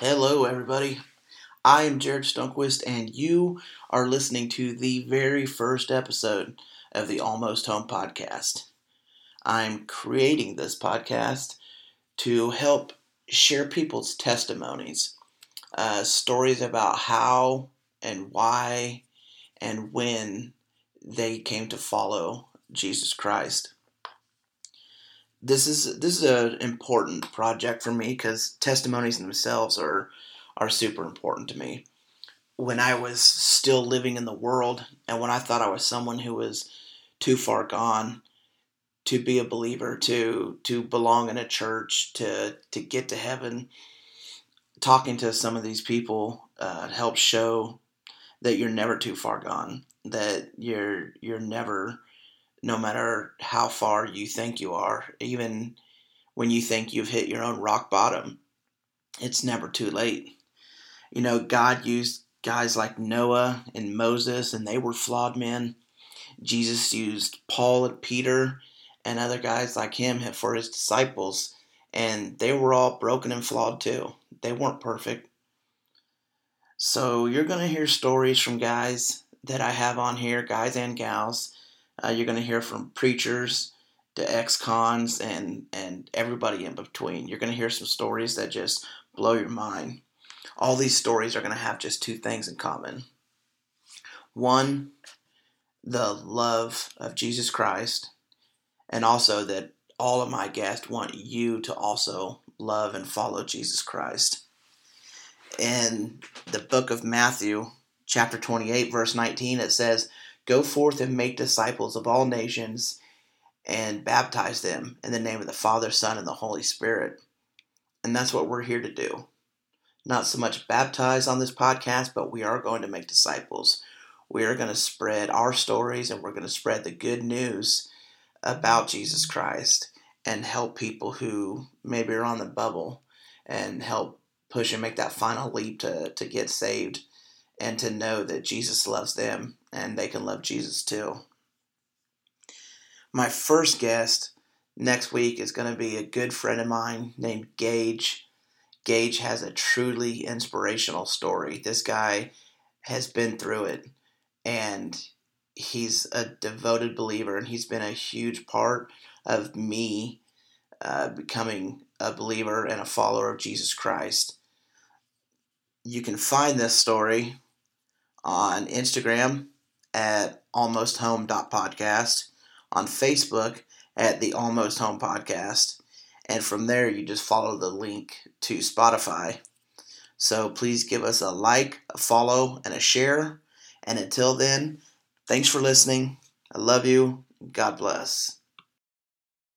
Hello, everybody. I am Jeread Stonequist, and you are listening to the very first episode of the Almost Home podcast. I'm creating this podcast to help share people's testimonies, uh, stories about how and why and when they came to follow Jesus Christ. This is this is an important project for me because testimonies themselves are are super important to me. When I was still living in the world and when I thought I was someone who was too far gone to be a believer, to to belong in a church, to to get to heaven, talking to some of these people uh, helps show that you're never too far gone. That you're you're never, no matter how far you think you are, even when you think you've hit your own rock bottom, it's never too late. You know, God used guys like Noah and Moses, and they were flawed men. Jesus used Paul and Peter and other guys like him for his disciples, and they were all broken and flawed too. They weren't perfect. So you're going to hear stories from guys that I have on here, guys and gals. Uh, you're going to hear from preachers to ex-cons and and everybody in between. You're going to hear some stories that just blow your mind. All these stories are going to have just two things in common. One, the love of Jesus Christ, and also that all of my guests want you to also love and follow Jesus Christ in the book of Matthew, chapter 28, verse 19, it says, Go forth and make disciples of all nations and baptize them in the name of the Father, Son, and the Holy Spirit. And that's what we're here to do. Not so much baptize on this podcast, but we are going to make disciples. We are going to spread our stories and we're going to spread the good news about Jesus Christ and help people who maybe are on the bubble and help push and make that final leap to, to get saved and to know that Jesus loves them and they can love Jesus too. My first guest next week is going to be a good friend of mine named Gage. Gage has a truly inspirational story. This guy has been through it and he's a devoted believer and he's been a huge part of me uh, becoming a believer and a follower of Jesus Christ you can find this story on Instagram at almosthome.podcast, on Facebook at the Almost Home Podcast, and from there you just follow the link to Spotify. So please give us a like, a follow, and a share. And until then, thanks for listening. I love you. God bless.